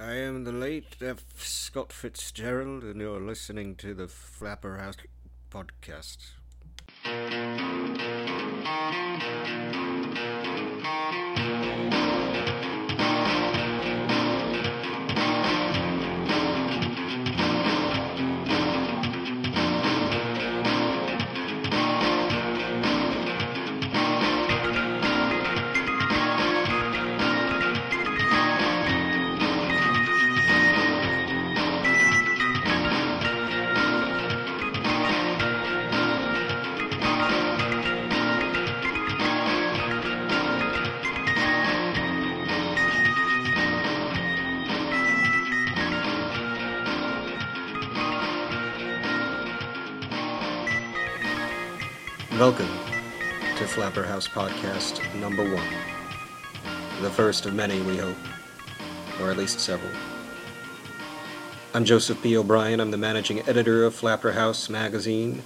I am the late F. Scott Fitzgerald, and you're listening to the Flapper House podcast. Welcome to Flapper House Podcast number one. The first of many, we hope, or at least several. I'm Joseph B. O'Brien. I'm the managing editor of Flapper House magazine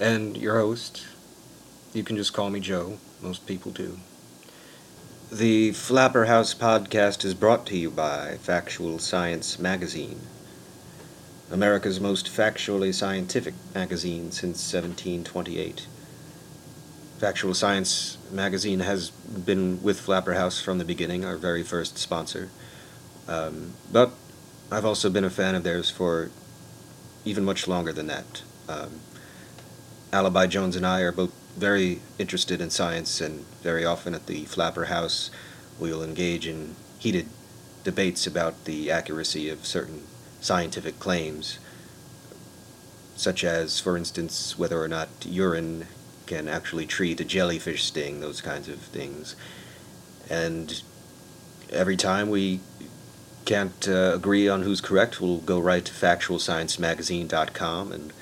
and your host. You can just call me Joe. Most people do. The Flapper House podcast is brought to you by Factual Science magazine. America's most factually scientific magazine since 1728. Factual Science magazine has been with Flapper House from the beginning, our very first sponsor. Um, but I've also been a fan of theirs for even much longer than that. Um, Alibi Jones and I are both very interested in science, and very often at the Flapper House, we'll engage in heated debates about the accuracy of certain scientific claims, such as, for instance, whether or not urine can actually treat a jellyfish sting, those kinds of things. And every time we can't uh, agree on who's correct, we'll go right to factualsciencemagazine.com, and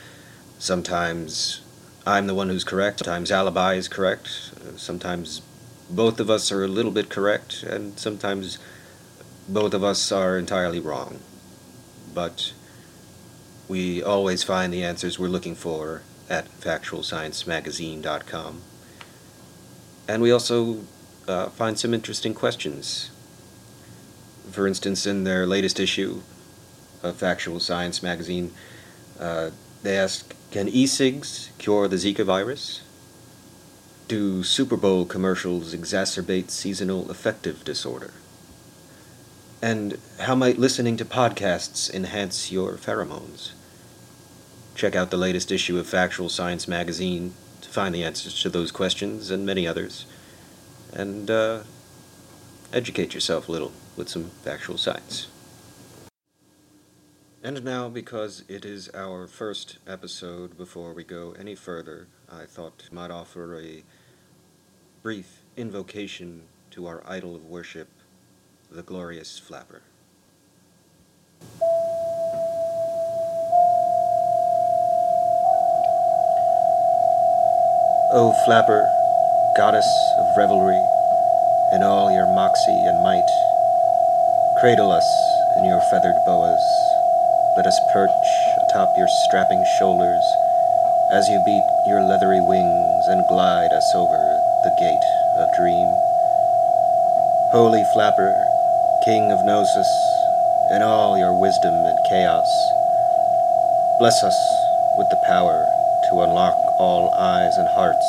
sometimes I'm the one who's correct, sometimes Alibi is correct, sometimes both of us are a little bit correct, and sometimes both of us are entirely wrong but we always find the answers we're looking for at factualsciencemagazine.com. And we also uh, find some interesting questions. For instance, in their latest issue of Factual Science magazine, uh, they ask Can e cigs cure the Zika virus? Do Super Bowl commercials exacerbate seasonal affective disorder? And how might listening to podcasts enhance your pheromones? Check out the latest issue of Factual Science magazine to find the answers to those questions and many others. And uh, educate yourself a little with some factual science. And now, because it is our first episode, before we go any further, I thought I might offer a brief invocation to our idol of worship, the glorious flapper. O flapper, goddess of revelry, in all your moxie and might, cradle us in your feathered boas. Let us perch atop your strapping shoulders as you beat your leathery wings and glide us over the gate of dream. Holy flapper, King of Gnosis, in all your wisdom and chaos, bless us with the power to unlock all eyes and hearts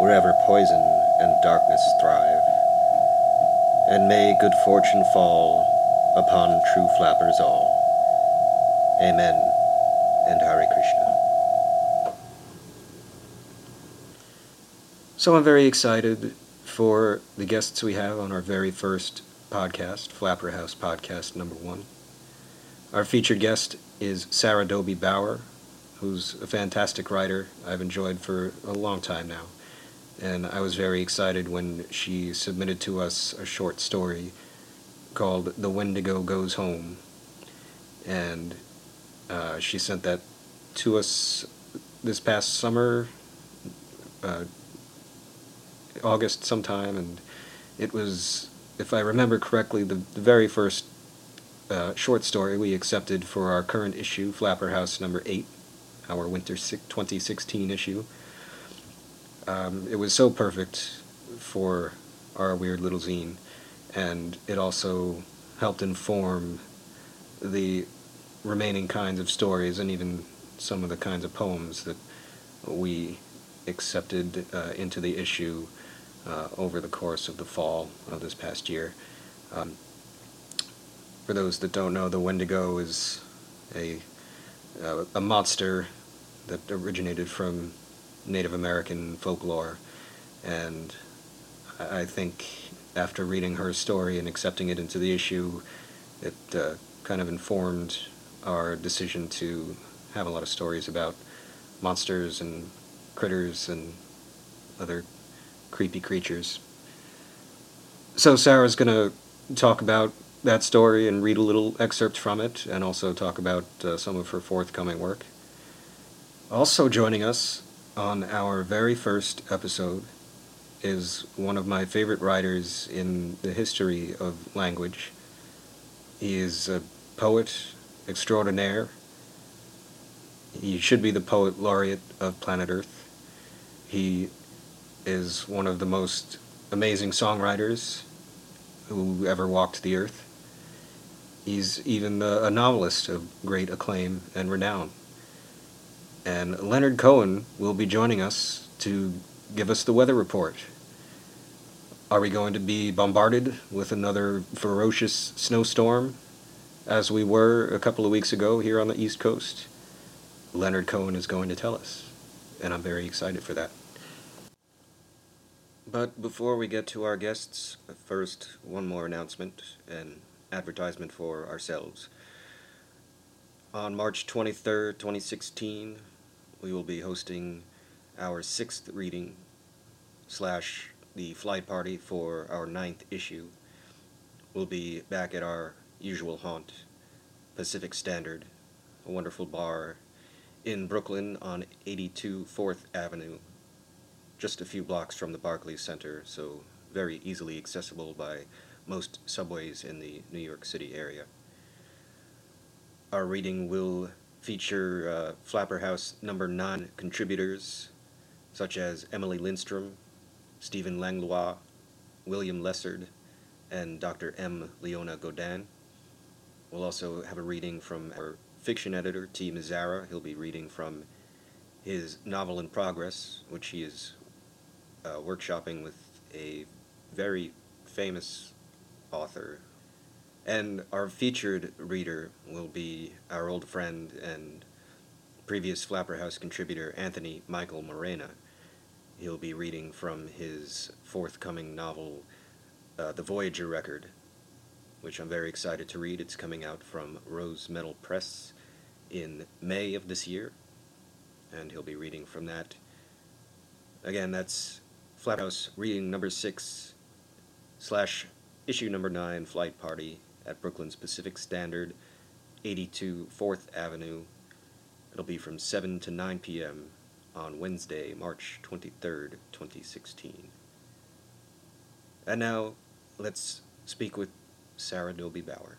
wherever poison and darkness thrive. And may good fortune fall upon true flappers all. Amen and Hare Krishna. So I'm very excited for the guests we have on our very first podcast, Flapper House Podcast number one. Our featured guest is Sarah Dobie Bauer, who's a fantastic writer I've enjoyed for a long time now. And I was very excited when she submitted to us a short story called The Wendigo Goes Home. And uh, she sent that to us this past summer, uh, August sometime, and it was if I remember correctly, the, the very first uh, short story we accepted for our current issue, Flapper House number 8, our winter 2016 issue. Um, it was so perfect for our weird little zine, and it also helped inform the remaining kinds of stories and even some of the kinds of poems that we accepted uh, into the issue uh, over the course of the fall of this past year. Um, for those that don't know, the Wendigo is a uh, a monster that originated from Native American folklore, and I think after reading her story and accepting it into the issue, it uh, kind of informed our decision to have a lot of stories about monsters and critters and other creepy creatures. So Sarah's going to talk about that story and read a little excerpt from it, and also talk about uh, some of her forthcoming work. Also joining us on our very first episode is one of my favorite writers in the history of language. He is a poet extraordinaire. He should be the poet laureate of planet Earth. He is one of the most amazing songwriters who ever walked the earth. He's even a novelist of great acclaim and renown. And Leonard Cohen will be joining us to give us the weather report. Are we going to be bombarded with another ferocious snowstorm, as we were a couple of weeks ago here on the East Coast? Leonard Cohen is going to tell us, and I'm very excited for that. But before we get to our guests, first, one more announcement and advertisement for ourselves. On March 23rd, 2016, we will be hosting our sixth reading slash the flight party for our ninth issue. We'll be back at our usual haunt, Pacific Standard, a wonderful bar in Brooklyn on 82 4th Avenue, just a few blocks from the Barclays Center, so very easily accessible by most subways in the New York City area. Our reading will feature uh, Flapper House number 9 contributors such as Emily Lindstrom, Stephen Langlois, William Lessard, and Dr. M. Leona Godin. We'll also have a reading from our fiction editor, T. Mazzara. He'll be reading from his novel in progress, which he is uh, workshopping with a very famous author and our featured reader will be our old friend and previous Flapper House contributor, Anthony Michael Morena. He'll be reading from his forthcoming novel, uh, The Voyager Record, which I'm very excited to read. It's coming out from Rose Metal Press in May of this year, and he'll be reading from that. Again, that's Flapper House reading number six slash issue number nine, Flight Party at Brooklyn's Pacific Standard, 82 4th Avenue. It'll be from 7 to 9 p.m. on Wednesday, March 23rd, 2016. And now, let's speak with Sarah Dobie Bauer.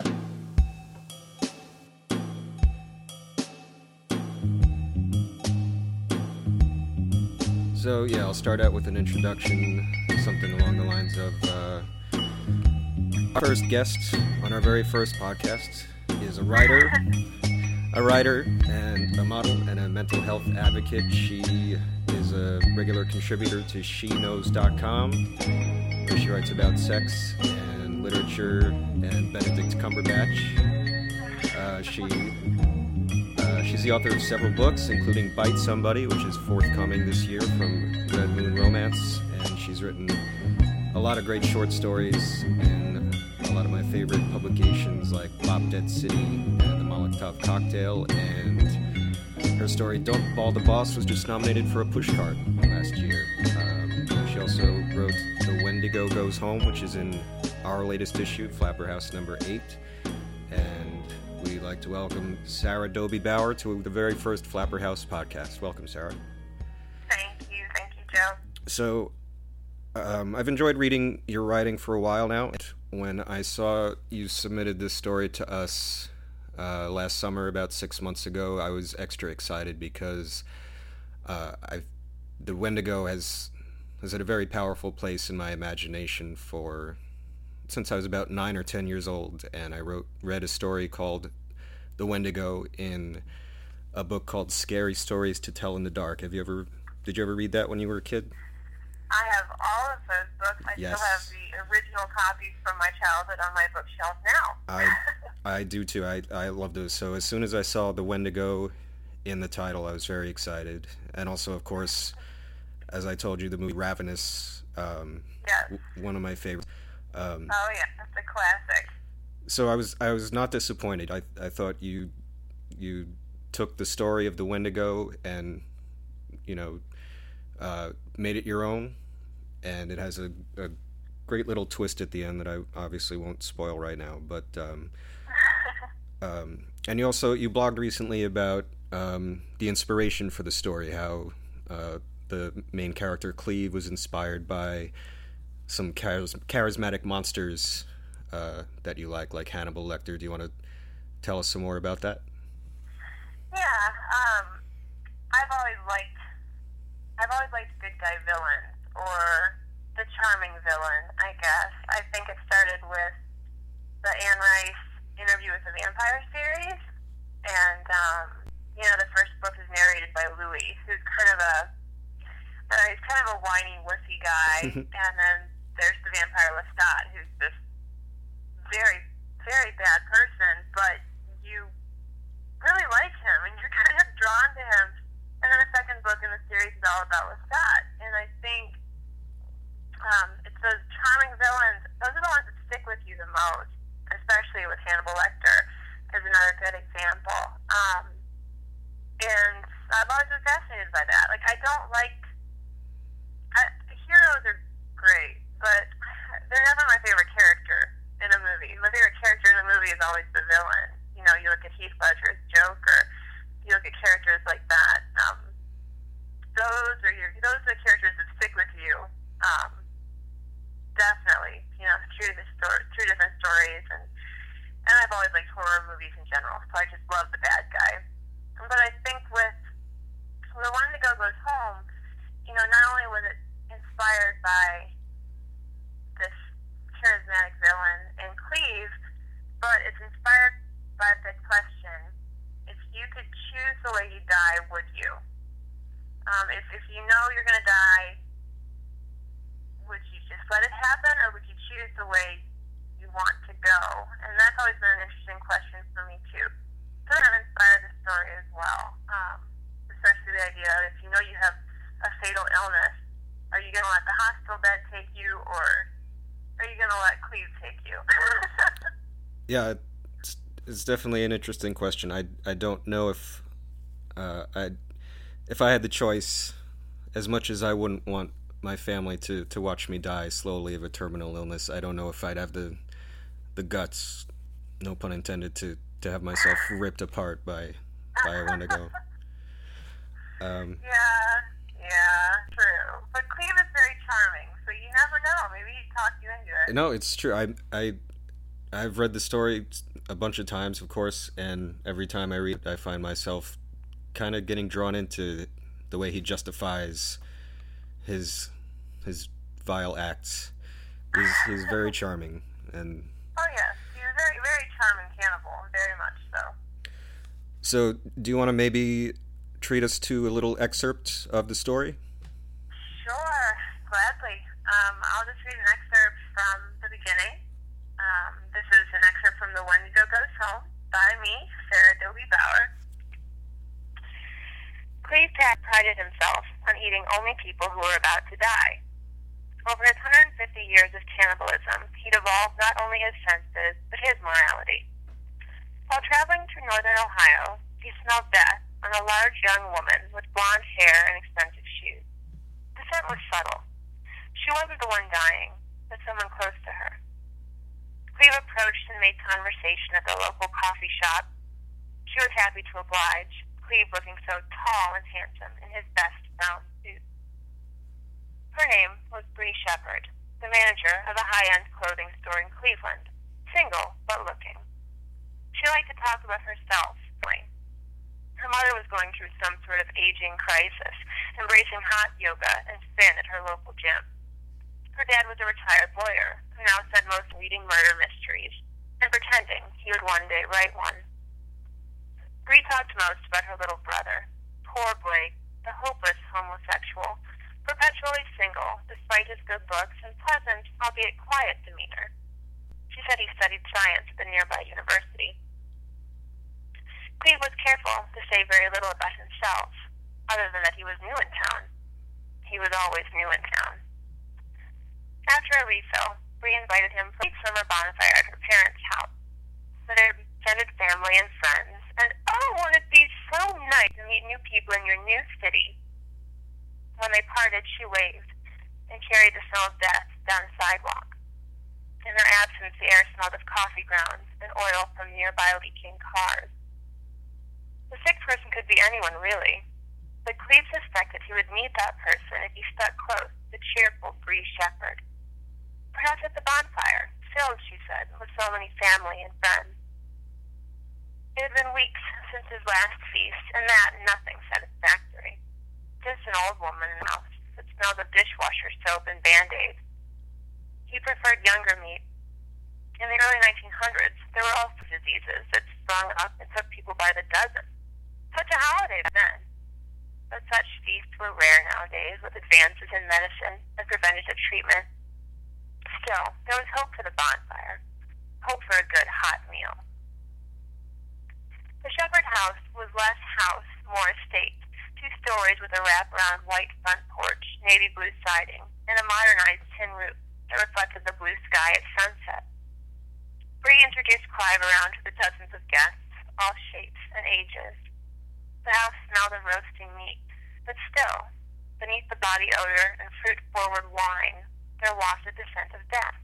So, yeah, I'll start out with an introduction, something along the lines of. Uh, our first guest on our very first podcast is a writer, a writer and a model and a mental health advocate. She is a regular contributor to SheKnows.com, where she writes about sex and literature and Benedict Cumberbatch. Uh, she uh, she's the author of several books, including Bite Somebody, which is forthcoming this year from Red Moon Romance, and she's written a lot of great short stories and lot of my favorite publications like Bop Dead City and The Molotov Cocktail, and her story Don't Ball the Boss was just nominated for a pushcart last year. Um, she also wrote The Wendigo Goes Home, which is in our latest issue, Flapper House number 8. And we'd like to welcome Sarah Dobie Bauer to the very first Flapper House podcast. Welcome, Sarah. Thank you. Thank you, Joe. So, um, I've enjoyed reading your writing for a while now when I saw you submitted this story to us uh, last summer, about six months ago, I was extra excited because uh, the Wendigo has has had a very powerful place in my imagination for since I was about nine or ten years old, and I wrote read a story called "The Wendigo" in a book called "Scary Stories to Tell in the Dark." Have you ever did you ever read that when you were a kid? I have all of those books. I Yes. still have the original copies from my childhood on my bookshelf now. I I do too. I I love those. So as soon as I saw the Wendigo in the title, I was very excited, and also, of course, as I told you, the movie Ravenous, um, yes. w- one of my favorites. Um, Oh yeah, that's a classic. so I was I was not disappointed. I I thought you you took the story of the Wendigo and you know uh, made it your own, and it has a, a great little twist at the end that I obviously won't spoil right now. But um, um, and you also you blogged recently about um, the inspiration for the story, how uh, the main character Cleve was inspired by some charis- charismatic monsters uh, that you like, like Hannibal Lecter. Do you want to tell us some more about that? Yeah, um, I've always liked, I've always liked good guy villains or the charming villain. I guess I think it started with the Anne Rice Interview with the Vampire series, and um, you know the first book is narrated by Louis, who's kind of a, uh, he's kind of a whiny, wussy guy, and then there's the vampire Lestat, who's this very, very bad person, but you really like him and you're kind of drawn to him. And then the second book in the series is all about Lestat. And I think um, it's those charming villains, those are the ones that stick with you the most, especially with Hannibal Lecter is another good example. Um, and I've always been fascinated by that. Like, I don't like, I, heroes are great, but they're never my favorite character in a movie. My favorite character in a movie is always the villain. You know, you look at Heath Ledger's Joker, you look at characters like that. Um, those are your those are the characters that stick with you. Um, definitely, you know, true to the story, true different stories, and and I've always liked horror movies in general, so I just love the bad guy. But I think with the Wendigo goes home, you know, not only was it inspired by this charismatic villain in Cleve, but it's inspired by the question: if you could choose the way you die, would you? Um, if if you know you're to die, let it happen, or would you choose the way you want to go? And that's always been an interesting question for me too. So that inspired the story as well. Um, especially the idea of if you know you have a fatal illness, are you going to let the hospital bed take you, or are you going to let Cleve take you? Yeah, it's, it's definitely an interesting question. I I don't know if uh, I if I had the choice, as much as I wouldn't want my family to, to watch me die slowly of a terminal illness, I don't know if I'd have the the guts, no pun intended, to, to have myself ripped apart by by a Wendigo. Um, yeah, yeah, true. But Cleve is very charming, so you never know. Maybe he talked you into it. No, it's true. I I I've read the story a bunch of times, of course, and every time I read, it, I find myself kind of getting drawn into the way he justifies his his vile acts. He's he's very charming, and Oh yes, he's a very, very charming cannibal, very much so. so do you want to maybe treat us to a little excerpt of the story? Sure, gladly. Um, I'll just read an excerpt from the beginning. Um, this is an excerpt from The Wendigo Goes Home by me, Sarah Dobie Bauer. Cleve Tack prided himself on eating only people who were about to die. Over his 150 years of cannibalism, he'd evolved not only his senses, but his morality. While traveling through northern Ohio, he smelled death on a large young woman with blonde hair and expensive shoes. The scent was subtle. She wasn't the one dying, but someone close to her. Cleve approached and made conversation at the local coffee shop. She was happy to oblige, Cleve looking so tall and handsome in his best brown suit. Her name was Bree Shepard, the manager of a high-end clothing store in Cleveland, single but looking. She liked to talk about herself. Her mother was going through some sort of aging crisis, embracing hot yoga and spin at her local gym. Her dad was a retired lawyer who now spent most reading murder mysteries and pretending he would one day write one. Bree talked most about her little brother, poor Blake, the hopeless homosexual, perpetually single despite his good looks and pleasant, albeit quiet demeanor. She said he studied science at the nearby university. Cleve was careful to say very little about himself, other than that he was new in town. He was always new in town. After a refill, Bree invited him for a summer bonfire at her parents' house. So their extended family and friends, and oh, won't it be so nice to meet new people in your new city? When they parted, she waved and carried the smell of death down the sidewalk. In her absence, the air smelled of coffee grounds and oil from nearby leaking cars. The sick person could be anyone, really, but Cleve suspected he would meet that person if he stuck close to the cheerful Bree Shepherd. Perhaps at the bonfire, filled, she said, with so many family and friends. It had been weeks since his last feast, and that nothing satisfactory. Just an old woman house that smelled of dishwasher soap and band-aids. He preferred younger meat. In the early 1900s, there were also diseases that sprung up and took people by the dozen. Such a holiday then. But such feasts were rare nowadays with advances in medicine and preventative treatment. Still, there was hope for the bonfire, hope for a good hot meal. The Shepherd House was less house, more estate. Two stories with a wraparound white front porch, navy blue siding, and a modernized tin roof that reflected the blue sky at sunset. Bree introduced Cleve around to the dozens of guests, all shapes and ages. The house smelled of roasting meat, but still, beneath the body odor and fruit-forward wine, there wafted the scent of death.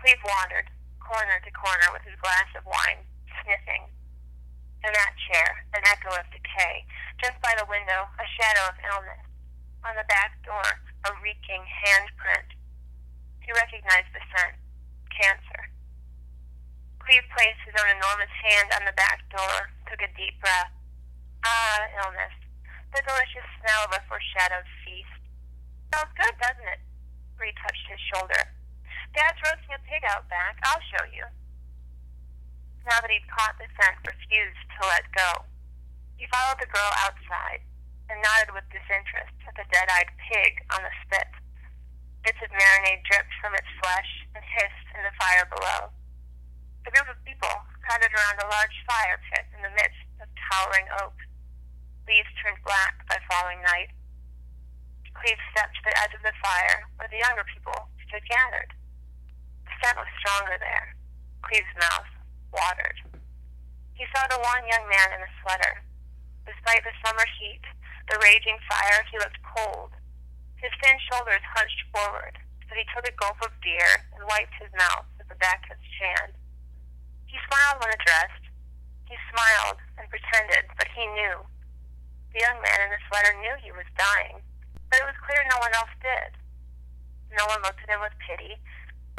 Cleve wandered, corner to corner with his glass of wine, sniffing. In that chair, an echo of decay. Just by the window, a shadow of illness. On the back door, a reeking handprint. He recognized the scent. Cancer. Cleve placed his own enormous hand on the back door, took a deep breath. Ah, illness. The delicious smell of a foreshadowed feast. Smells good, doesn't it? Bree touched his shoulder. Dad's roasting a pig out back. I'll show you. Now that he'd caught the scent, refused to let go. He followed the girl outside and nodded with disinterest at the dead-eyed pig on the spit. Bits of marinade dripped from its flesh and hissed in the fire below. A group of people crowded around a large fire pit in the midst of towering oak. Leaves turned black by falling night. Cleve stepped to the edge of the fire where the younger people stood gathered. The scent was stronger there. Cleve's mouth watered. He saw the one young man in a sweater. Despite the summer heat, the raging fire, he looked cold. His thin shoulders hunched forward, but he took a gulp of beer and wiped his mouth with the back of his hand. He smiled when addressed. He smiled and pretended, but he knew. The young man in the sweater knew he was dying, but it was clear no one else did. No one looked at him with pity,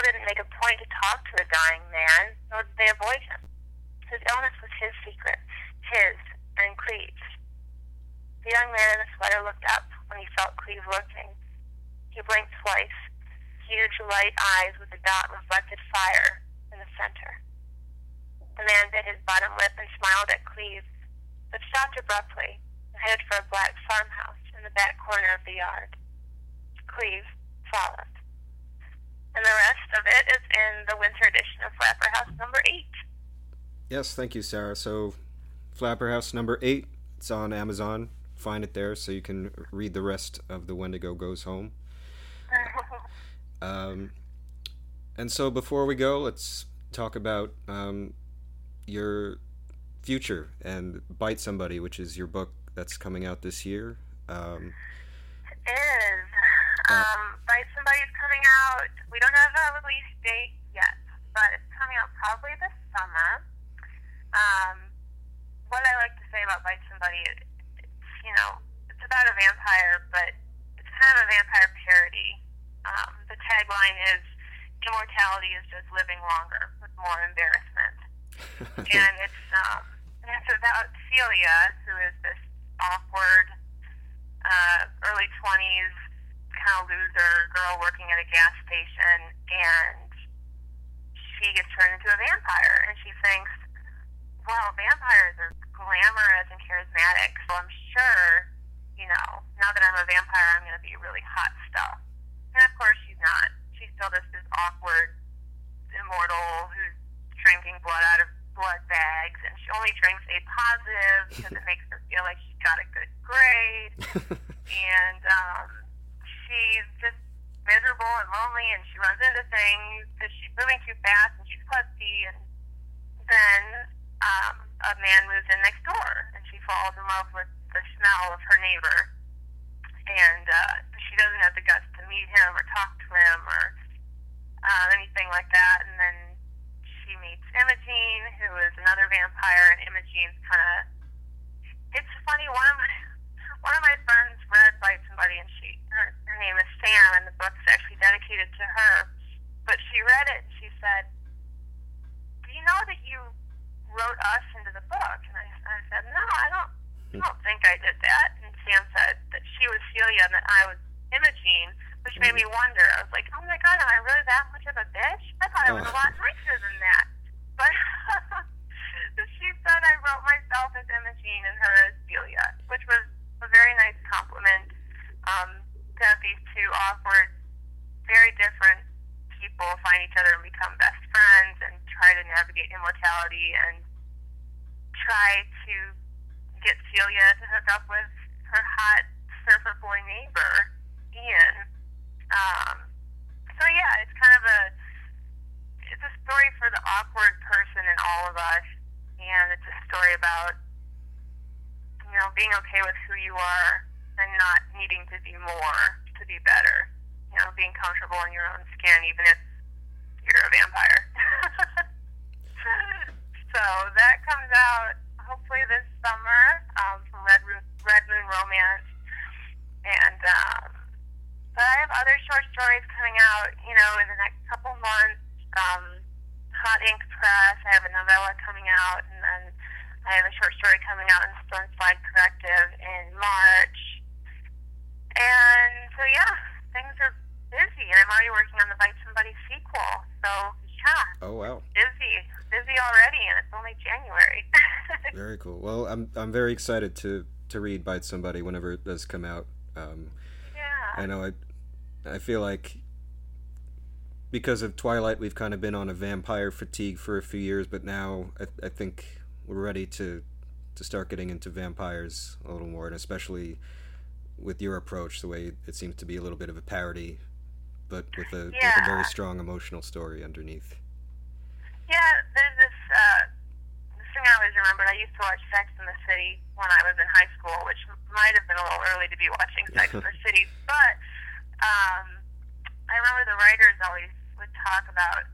didn't make a point to talk to the dying man, nor did they avoid him. His illness was his secret, his and Cleve's. The young man in the sweater looked up when he felt Cleve looking. He blinked twice, huge light eyes with a dot reflected fire in the center. The man bit his bottom lip and smiled at Cleve, but stopped abruptly and headed for a black farmhouse in the back corner of the yard. Cleve followed. And the rest of it is in the winter edition of Flapper House number eight. Yes, thank you, Sarah. So, Flapper House number eight, it's on Amazon. Find it there so you can read the rest of The Wendigo Goes Home. um, and so, before we go, let's talk about um, your future and Bite Somebody, which is your book that's coming out this year. Um, it is. Um, Bite Somebody's coming out. We don't have a release date yet, but it's coming out probably this summer. Um, what I like to say about Bite Somebody, it's, you know, it's about a vampire, but it's kind of a vampire parody. Um, the tagline is immortality is just living longer with more embarrassment. and it's um, and it's about Celia, who is this awkward, uh, early twenties kind of loser girl working at a gas station, and she gets turned into a vampire, and she thinks, well, vampires are glamorous and charismatic, so I'm sure, you know, now that I'm a vampire, I'm going to be really hot stuff. And of course, she's not. She's still just this awkward immortal who's drinking blood out of blood bags, and she only drinks A positive because it makes her feel like she's got a good grade. and um, she's just miserable and lonely, and she runs into things because she's moving too fast and she's pussy. And then um, a man moves in next door, and she falls in love with the smell of her neighbor. And uh, she doesn't have the guts to meet him or talk to him or uh, anything like that. And then she meets Imogene, who is another vampire, and Imogene's kind of. It's funny. One of my one of my friends read Bite Somebody, and she her, her name is Sam, and the book's actually dedicated to her. But she read it, and she said, "Do you know that you wrote us into the book?" And I, I said, "No, I don't. I don't think I did that." And Sam said that she was Celia and that I was Imogene, which made me wonder. I was like, "Oh my God, am I really that much of a bitch? I thought I was a lot nicer than that." But she said I wrote myself as Imogene and her as Celia, which was a very nice compliment um, to have these two awkward, very different people find each other and become best friends and try to navigate immortality and try to get Celia to hook up with her hot surfer boy neighbor, Ian. Um, so yeah, it's kind of a it's a story for the awkward person in all of us, and it's a story about you know being okay with who you are and not needing to be more to be better. You know, being comfortable in your own skin, even if you're a vampire. so that comes out hopefully this summer um, from Red, Red Moon Romance, and um, but I have other short stories coming out. You know, in the next couple months. Um, Hot Ink Press. I have a novella coming out, and then I have a short story coming out in Stoneslide Corrective in March. And so, yeah, things are busy, and I'm already working on the Bite Somebody sequel. So, yeah. Oh wow. Busy, busy already, and it's only January. very cool. Well, I'm I'm very excited to to read Bite Somebody whenever it does come out. Um, yeah. I know I I feel like because of Twilight, we've kind of been on a vampire fatigue for a few years, but now I, I think we're ready to to start getting into vampires a little more, and especially with your approach, the way it seems to be a little bit of a parody, but with a, yeah. with a very strong emotional story underneath. Yeah, there's this, uh, this thing I always remembered. I used to watch Sex in the City when I was in high school, which might have been a little early to be watching Sex in the City, but um, I remember the writers always would talk about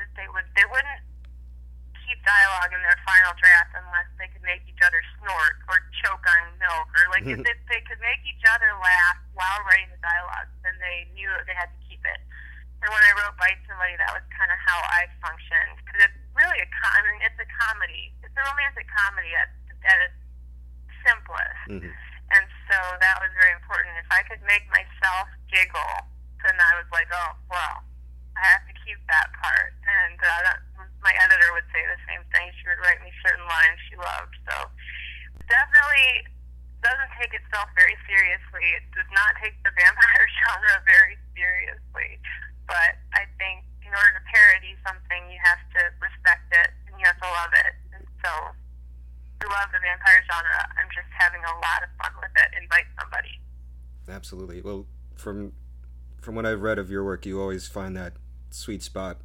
that they would they wouldn't keep dialogue in their final draft unless they could make each other snort or choke on milk or like if they, they could make each other laugh while writing the dialogue, then they knew they had to keep it. And when I wrote Bite Somebody, that was kind of how I functioned because it's really a com- I mean, it's a comedy. It's a romantic comedy at at its simplest. Mm-hmm. And so that was very important. If I could make myself giggle, then I was like, oh, well, I have to keep that part. And uh, that, my editor would say the same thing. She would write me certain lines she loved. So definitely doesn't take itself very seriously. It does not take the vampire genre very seriously. But I think in order to parody something, you have to respect it and you have to love it. And so I love the vampire genre. I'm just having a lot of fun with it. In Bite Somebody. Absolutely. Well, from from what I've read of your work, you always find that sweet spot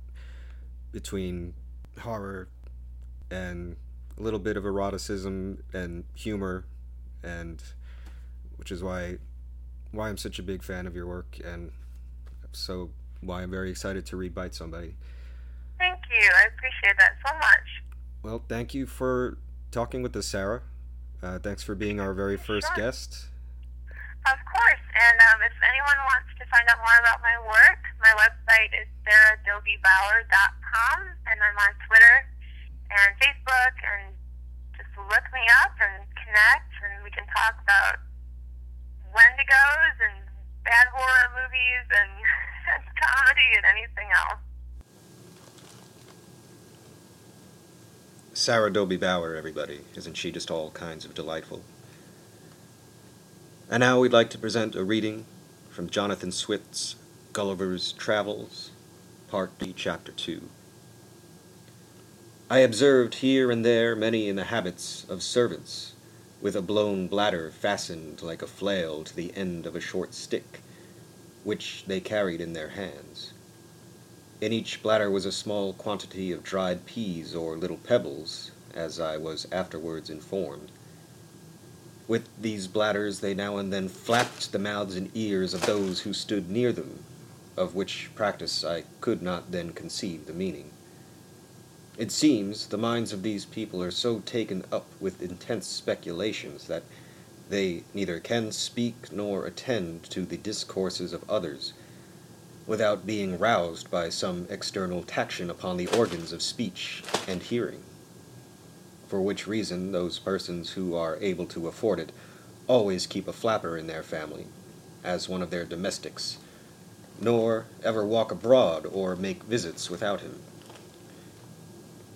between horror and a little bit of eroticism and humor, and which is why why I'm such a big fan of your work, and so why I'm very excited to read Bite Somebody. Thank you. I appreciate that so much. Well, thank you for talking with us, Sarah. Uh, thanks for being our very first Sure. guest. Of course. And um, if anyone wants to find out more about my work, my website is sarahdobiebauer.com, and I'm on Twitter and Facebook, and just look me up and connect, and we can talk about Wendigos and bad horror movies and, comedy and anything else. Sarah Dobie Bauer, everybody. Isn't she just all kinds of delightful? And now we'd like to present a reading from Jonathan Swift's Gulliver's Travels, Part B, Chapter 2. I observed here and there many in the habits of servants, with a blown bladder fastened like a flail to the end of a short stick, which they carried in their hands. In each bladder was a small quantity of dried peas or little pebbles, as I was afterwards informed. With these bladders they now and then flapped the mouths and ears of those who stood near them, of which practice I could not then conceive the meaning. It seems the minds of these people are so taken up with intense speculations that they neither can speak nor attend to the discourses of others without being roused by some external taction upon the organs of speech and hearing. For which reason those persons who are able to afford it always keep a flapper in their family, as one of their domestics, nor ever walk abroad or make visits without him.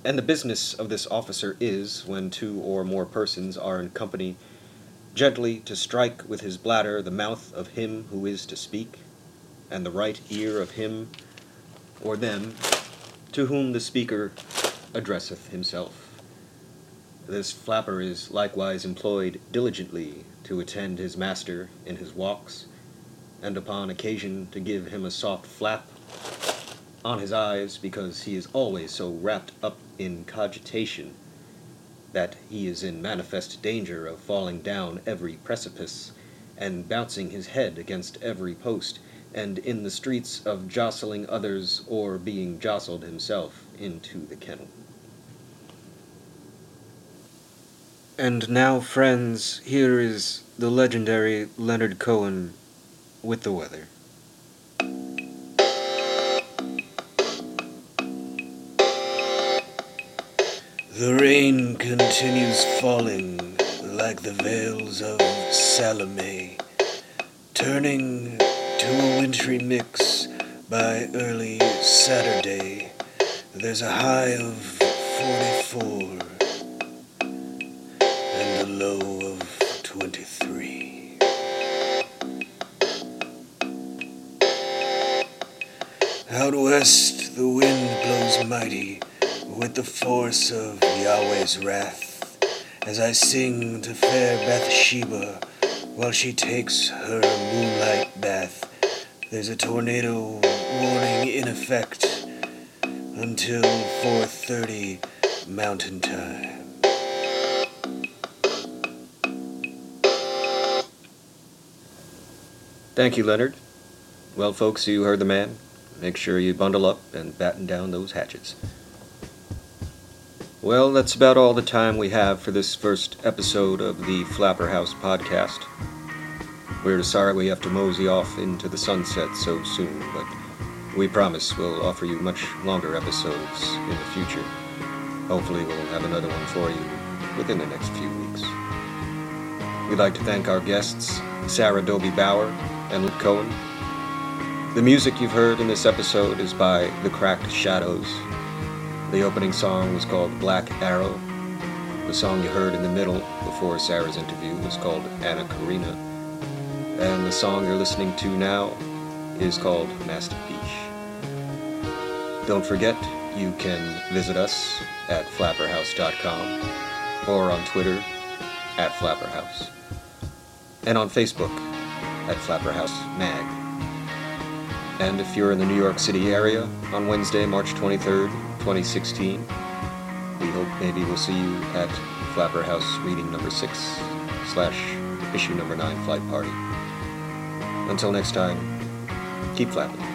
And the business of this officer is, when two or more persons are in company, gently to strike with his bladder the mouth of him who is to speak, and the right ear of him or them to whom the speaker addresseth himself. This flapper is likewise employed diligently to attend his master in his walks, and upon occasion to give him a soft flap on his eyes, because he is always so wrapped up in cogitation that he is in manifest danger of falling down every precipice, and bouncing his head against every post, and in the streets of jostling others or being jostled himself into the kennel. And now, friends, here is the legendary Leonard Cohen with the weather. The rain continues falling like the veils of Salome, turning to a wintry mix by early Saturday. There's a high of 44 and a low of 23. Out west, the wind blows mighty with the force of Yahweh's wrath, as I sing to fair Bathsheba while she takes her moonlight bath. There's a tornado warning in effect until 4:30 Mountain Time. Thank you, Leonard. Well, folks, you heard the man. Make sure you bundle up and batten down those hatches. Well, that's about all the time we have for this first episode of the Flapper House podcast. We're sorry we have to mosey off into the sunset so soon, but we promise we'll offer you much longer episodes in the future. Hopefully, we'll have another one for you within the next few weeks. We'd like to thank our guests, Sarah Dobie Bauer and Luke Cohen. The music you've heard in this episode is by The Cracked Shadows. The opening song was called Black Arrow. The song you heard in the middle before Sarah's interview was called Anna Karina. And the song you're listening to now is called Masterpiece. Don't forget, you can visit us at flapperhouse.com or on Twitter at flapperhouse and on Facebook at Flapperhouse Mag. And if you're in the New York City area on Wednesday, March 23rd, 2016, we hope maybe we'll see you at Flapper House reading number 6 slash issue number 9 flight party. Until next time, keep flapping.